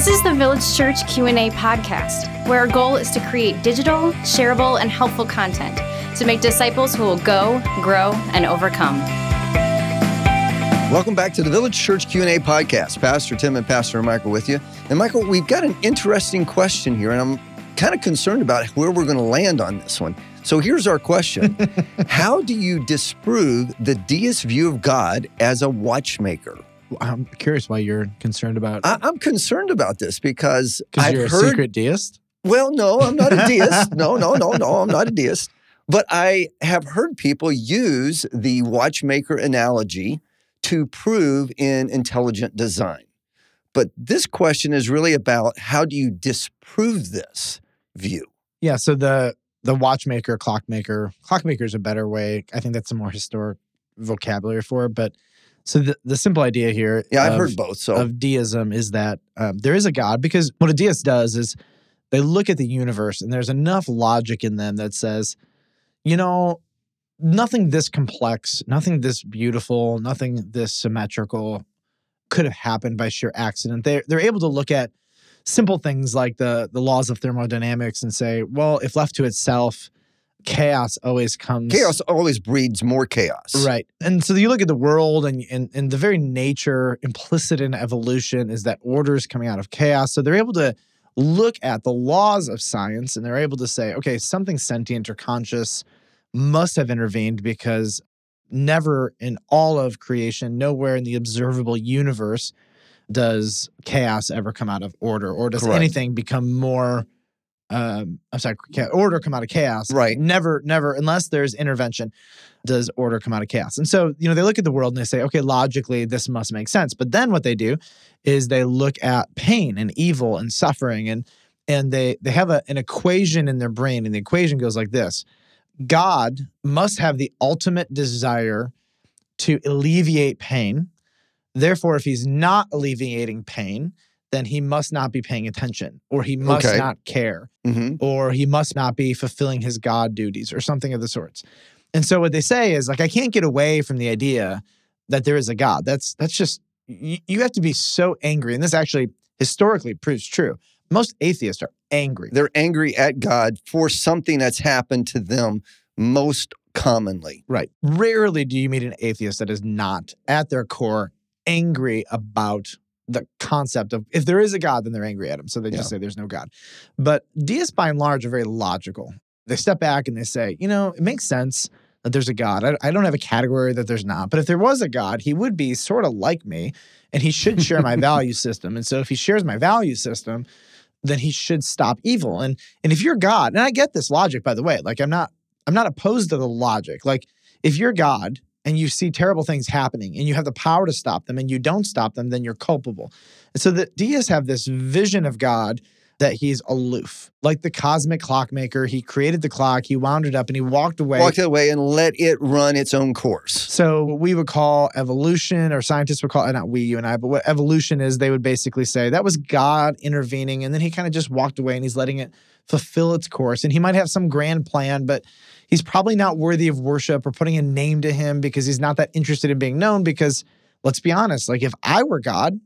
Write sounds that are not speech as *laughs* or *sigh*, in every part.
This is the Village Church Q&A podcast, where our goal is to create digital, shareable, and helpful content to make disciples who will go, grow, and overcome. Welcome back to the Village Church Q&A podcast. Pastor Tim and Pastor Michael with you. And Michael, we've got an interesting question here, and I'm kind of concerned about where we're going to land on this one. So here's our question *laughs* How do you disprove the deist view of God as a watchmaker? I'm curious why you're concerned about. I, am concerned about this because Because I've you're a heard. secret deist. Well, no, I'm not a deist. *laughs* no, no, no, no, I'm not a deist. But I have heard people use the watchmaker analogy to prove in intelligent design. But this question is really about how do you disprove this view? Yeah. So the the watchmaker, clockmaker, clockmaker is a better way. I think that's a more historic vocabulary for it. But so the, the simple idea here, Yeah, I've heard both. So of deism is that um, there is a God because what a deist does is they look at the universe and there's enough logic in them that says, you know, nothing this complex, nothing this beautiful, nothing this symmetrical could have happened by sheer accident. They they're able to look at simple things like the the laws of thermodynamics and say, well, if left to itself, chaos always comes. chaos always breeds more chaos. Right. And so you look at the world and, and and the very nature implicit in evolution is that order is coming out of chaos. So they're able to look at the laws of science and they're able to say, okay, something sentient or conscious must have intervened because never in all of creation, nowhere in the observable universe does chaos ever come out of order or does Correct. anything become more um I'm sorry, order come out of chaos. Right. Never, never, unless there's intervention, does order come out of chaos. And so, you know, they look at the world and they say, okay, logically, this must make sense. But then what they do is they look at pain and evil and suffering and and they they have a, an equation in their brain, and the equation goes like this: God must have the ultimate desire to alleviate pain. Therefore, if he's not alleviating pain, then he must not be paying attention, or he must Okay. not care hmm or he must not be fulfilling his God duties or something of the sorts. And so what they say is like I can't get away from the idea that there is a God. That's that's just you, you have to be so angry. And this actually historically proves true. Most atheists are angry. They're angry at God for something that's happened to them most commonly. Right. Rarely do you meet an atheist that is not at their core angry about the concept of if there is a God, then they're angry at him. So they just say there's no God. But deists by and large are very logical. They step back and they say, you know, it makes sense that there's a God. I, I don't have a category that there's not. But if there was a God, he would be sort of like me and he should share my *laughs* value system. And so if he shares my value system, then he should stop evil. And and if you're God, and I get this logic, by the way, like I'm not I'm not opposed to the logic. Like if you're God and you see terrible things happening and you have the power to stop them and you don't stop them, then you're culpable. And so the deists have this vision of God that he's aloof. Like the cosmic clockmaker, he created the clock, he wound it up and he walked away. Walk away and let it run its own course. So what we would call evolution, or scientists would call it not we, you and I, but what evolution is, they would basically say that was God intervening, and then he kind of just walked away and he's letting it fulfill its course. And he might have some grand plan, but he's probably not worthy of worship or putting a name to him because he's not that interested in being known. Because let's be honest, like if I were God,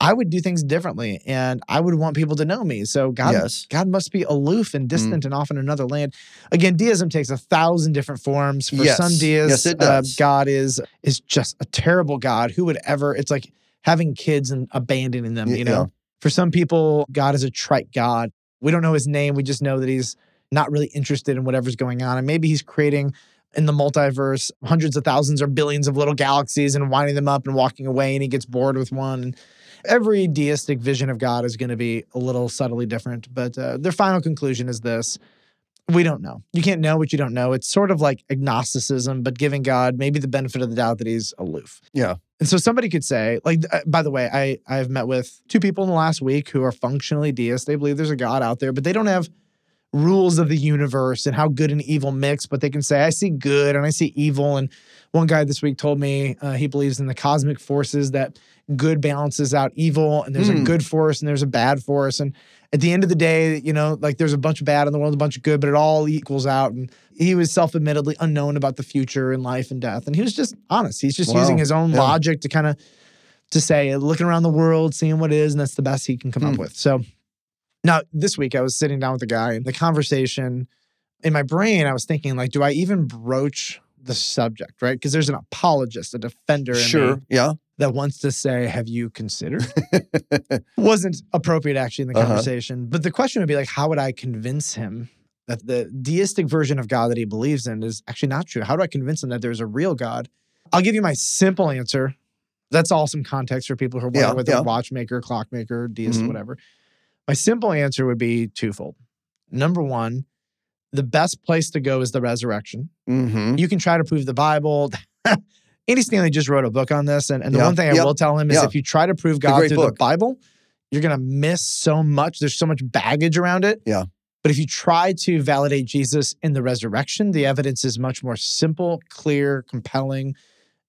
I would do things differently and I would want people to know me. So God, Yes. God must be aloof and distant and off in another land. Again, deism takes a thousand different forms. For Yes. some deists, Yes, uh. God is is just a terrible God. Who would ever? It's like having kids and abandoning them. You know. yeah. For some people, God is a trite God. We don't know his name. We just know that he's not really interested in whatever's going on, and maybe he's creating. In the multiverse, hundreds of thousands or billions of little galaxies and winding them up and walking away, and he gets bored with one. And every deistic vision of God is going to be a little subtly different, but uh, their final conclusion is this. We don't know. You can't know what you don't know. It's sort of like agnosticism, but giving God maybe the benefit of the doubt that he's aloof. Yeah. And so somebody could say, like, uh, by the way, I I've met with two people in the last week who are functionally deists. They believe there's a God out there, but they don't have rules of the universe and how good and evil mix. But they can say, I see good and I see evil. And one guy this week told me uh, he believes in the cosmic forces that good balances out evil, and there's Hmm. a good force and there's a bad force. And at the end of the day, you know, like there's a bunch of bad in the world, a bunch of good, but it all equals out. And he was self-admittedly unknown about the future and life and death, and he was just honest. He's just Wow. using his own Yeah. logic to kind of to say, looking around the world, seeing what is, and that's the best he can come up Hmm. with. So now this week I was sitting down with a guy and the conversation in my brain, I was thinking, like, do I even broach the subject, right? Because there's an apologist, a defender in Sure. me Yeah. that wants to say, have you considered? *laughs* Wasn't appropriate actually in the Uh-huh. conversation. But the question would be like, how would I convince him that the deistic version of God that he believes in is actually not true? How do I convince him that there's a real God? I'll give you my simple answer. That's all some context for people who are wondering Yeah, whether yeah. watchmaker, clockmaker, deist, Mhm. whatever. My simple answer would be twofold. Number one, the best place to go is the resurrection. hmm You can try to prove the Bible. *laughs* Andy Stanley just wrote a book on this. And, and the Yeah, one thing I yeah, will tell him is yeah. if you try to prove God through the. Bible, you're going to miss so much. There's so much baggage around it. Yeah. But if you try to validate Jesus in the resurrection, the evidence is much more simple, clear, compelling.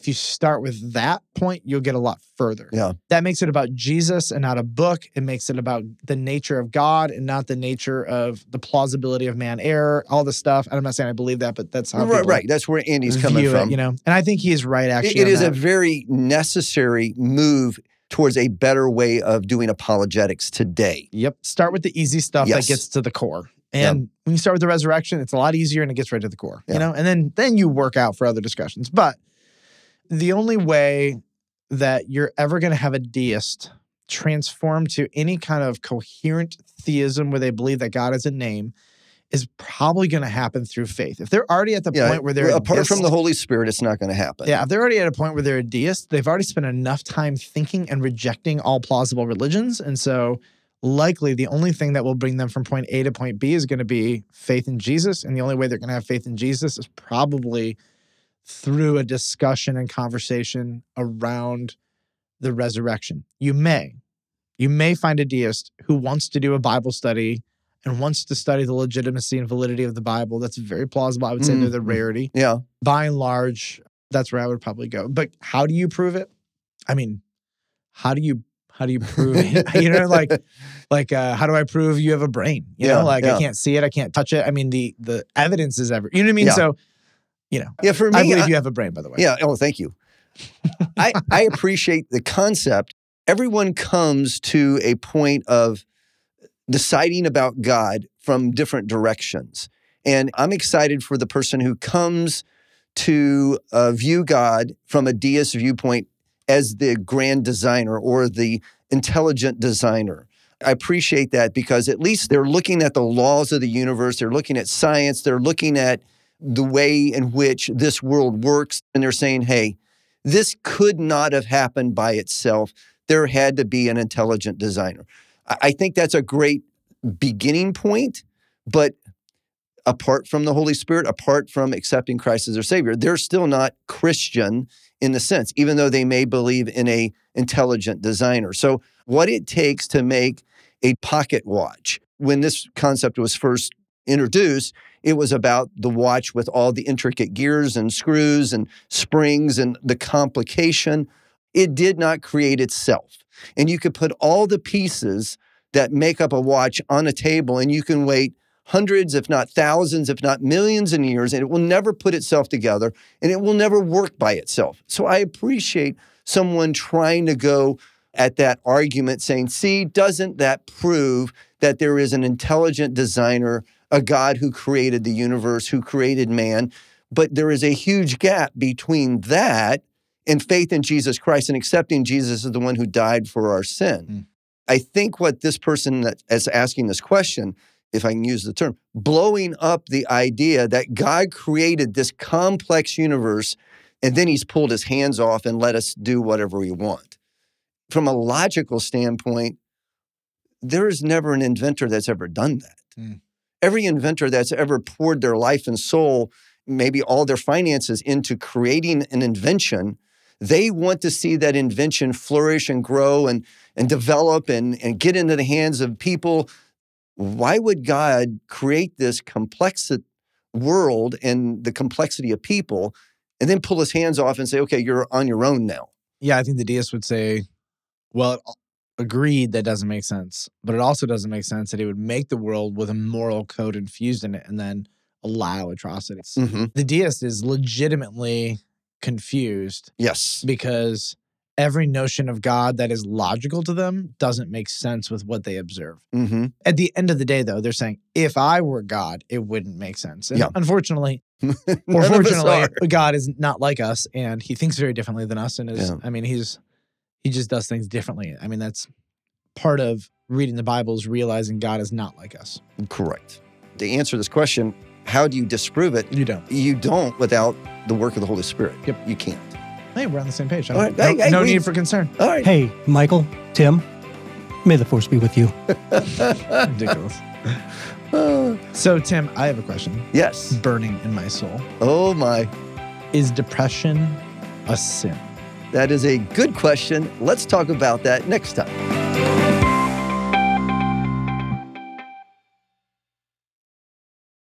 If you start with that point, you'll get a lot further. Yeah. That makes it about Jesus and not a book. It makes it about the nature of God and not the nature of the plausibility of man error, all the stuff. And I'm not saying I believe that, but that's how Right, right. That's where Andy's coming from. it, you know. And I think he is right actually. it on is a very necessary move towards a better way of doing apologetics today. Yep. Start with the easy stuff Yes. that gets to the core. And when you start with the resurrection, it's a lot easier and it gets right to the core. Yeah. You know, and then then you work out for other discussions. But the only way that you're ever going to have a deist transform to any kind of coherent theism where they believe that God is a name is probably going to happen through faith. If they're already at the Yeah, point where they're a apart from the Holy Spirit, it's not going to happen. Yeah, if they're already at a point where they're a deist, they've already spent enough time thinking and rejecting all plausible religions. And so, likely, the only thing that will bring them from point A to point B is going to be faith in Jesus. And the only way they're going to have faith in Jesus is probably through a discussion and conversation around the resurrection. You may, you may find a deist who wants to do a Bible study and wants to study the legitimacy and validity of the Bible. That's very plausible. I would say they're the Mhm. rarity Yeah. by and large, that's where I would probably go. But how do you prove it? I mean, how do you how do you prove it? *laughs* you know, like like uh, how do I prove you have a brain? You Yeah, know, like yeah. I can't see it, I can't touch it. I mean, the the evidence is ever. You know what I mean? Yeah. So, you know, Yeah. For me, I believe I- you have a brain, by the way. Yeah. Oh, thank you. *laughs* I, I appreciate the concept. Everyone comes to a point of deciding about God from different directions. And I'm excited for the person who comes to uh, view God from a deist viewpoint as the grand designer or the intelligent designer. I appreciate that because at least they're looking at the laws of the universe, they're looking at science, they're looking at the way in which this world works, and they're saying, hey, this could not have happened by itself. There had to be an intelligent designer. I think that's a great beginning point, but apart from the Holy Spirit, apart from accepting Christ as their Savior, they're still not Christian in the sense, even though they may believe in a intelligent designer. So, what it takes to make a pocket watch, when this concept was first introduced, it was about the watch with all the intricate gears and screws and springs and the complication. It did not create itself. And you could put all the pieces that make up a watch on a table and you can wait hundreds, if not thousands, if not millions of years, and it will never put itself together and it will never work by itself. So I appreciate someone trying to go at that argument saying, see, doesn't that prove that there is an intelligent designer, a God who created the universe, who created man? But there is a huge gap between that and faith in Jesus Christ and accepting Jesus as the one who died for our sin. Mm. I think what this person that is asking this question, if I can use the term, blowing up the idea that God created this complex universe and then he's pulled his hands off and let us do whatever we want. From a logical standpoint, there is never an inventor that's ever done that. Mm. Every inventor that's ever poured their life and soul, maybe all their finances into creating an invention, they want to see that invention flourish and grow and, and develop and, and get into the hands of people. Why would God create this complex world and the complexity of people and then pull his hands off and say, okay, you're on your own now? Yeah, I think the deist would say, well, agreed that doesn't make sense, but it also doesn't make sense that he would make the world with a moral code infused in it and then allow atrocities. Mhm. The deist is legitimately confused Yes. because every notion of God that is logical to them doesn't make sense with what they observe. Mm-hmm. At the end of the day, though, they're saying, if I were God, it wouldn't make sense. And Yeah. unfortunately, or *laughs* None of us fortunately. God is not like us and he thinks very differently than us. And is, Yeah. I mean, he's, he just does things differently. I mean, that's part of reading the Bible is realizing God is not like us. Correct. To answer this question, how do you disprove it? You don't. You don't without the work of the Holy Spirit. Yep. You can't. Hey, we're on the same page. All right. No, Hey, hey, no we- need for concern. All right. Hey, Michael, Tim, may the force be with you. *laughs* Ridiculous. So, Tim, I have a question yes. burning in my soul. Oh my. Is depression a sin? That is a good question. Let's talk about that next time.